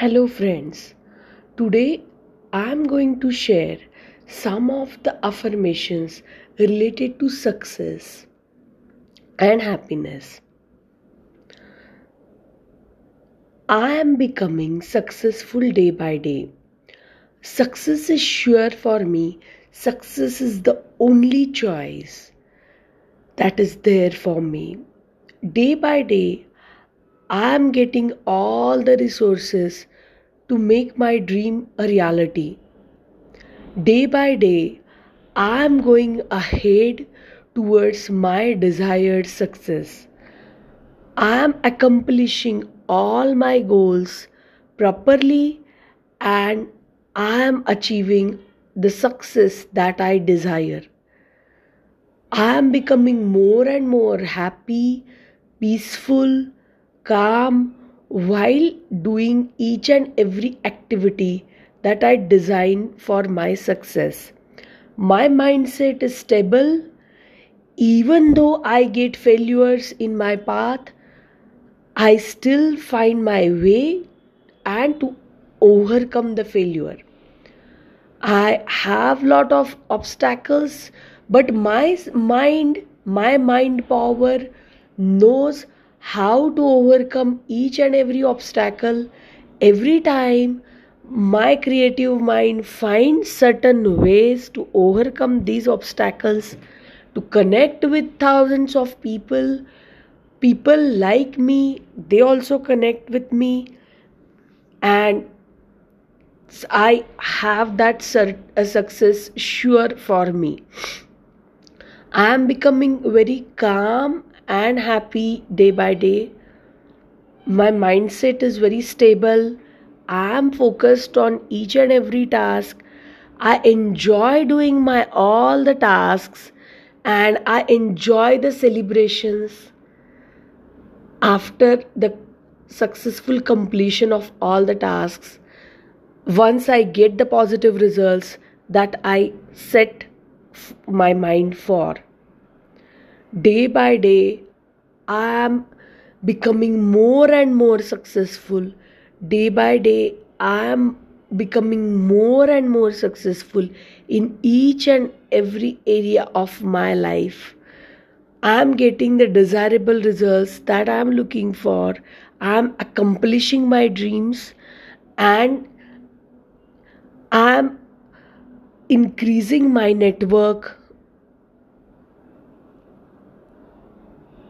Hello, friends. Today I am going to share some of the affirmations related to success and happiness. I am becoming successful day by day. Success is sure for me. Success is the only choice that is there for me. Day by day, I am getting all the resources to make my dream a reality. Day by day, I am going ahead towards my desired success. I am accomplishing all my goals properly and I am achieving the success that I desire. I am becoming more and more happy, peaceful, calm while doing each and every activity that I design for my success. My mindset is stable. Even though I get failures in my path, I still find my way and to overcome the failure. I have lot of obstacles, but my mind, my mind power knows how to overcome each and every obstacle. Every time my creative mind finds certain ways to overcome these obstacles to connect with thousands of people people like me they also connect with me. And i have that success sure for me. I am becoming very calm and happy day by day. My mindset is very stable. I am focused on each and every task. I enjoy doing my all the tasks and I enjoy the celebrations after the successful completion of all the tasks. Once I get the positive results that I set my mind for day by day, I am becoming more and more successful. Day by day, I am becoming more and more successful in each and every area of my life. I am getting the desirable results that I am looking for. I am accomplishing my dreams and I am increasing my network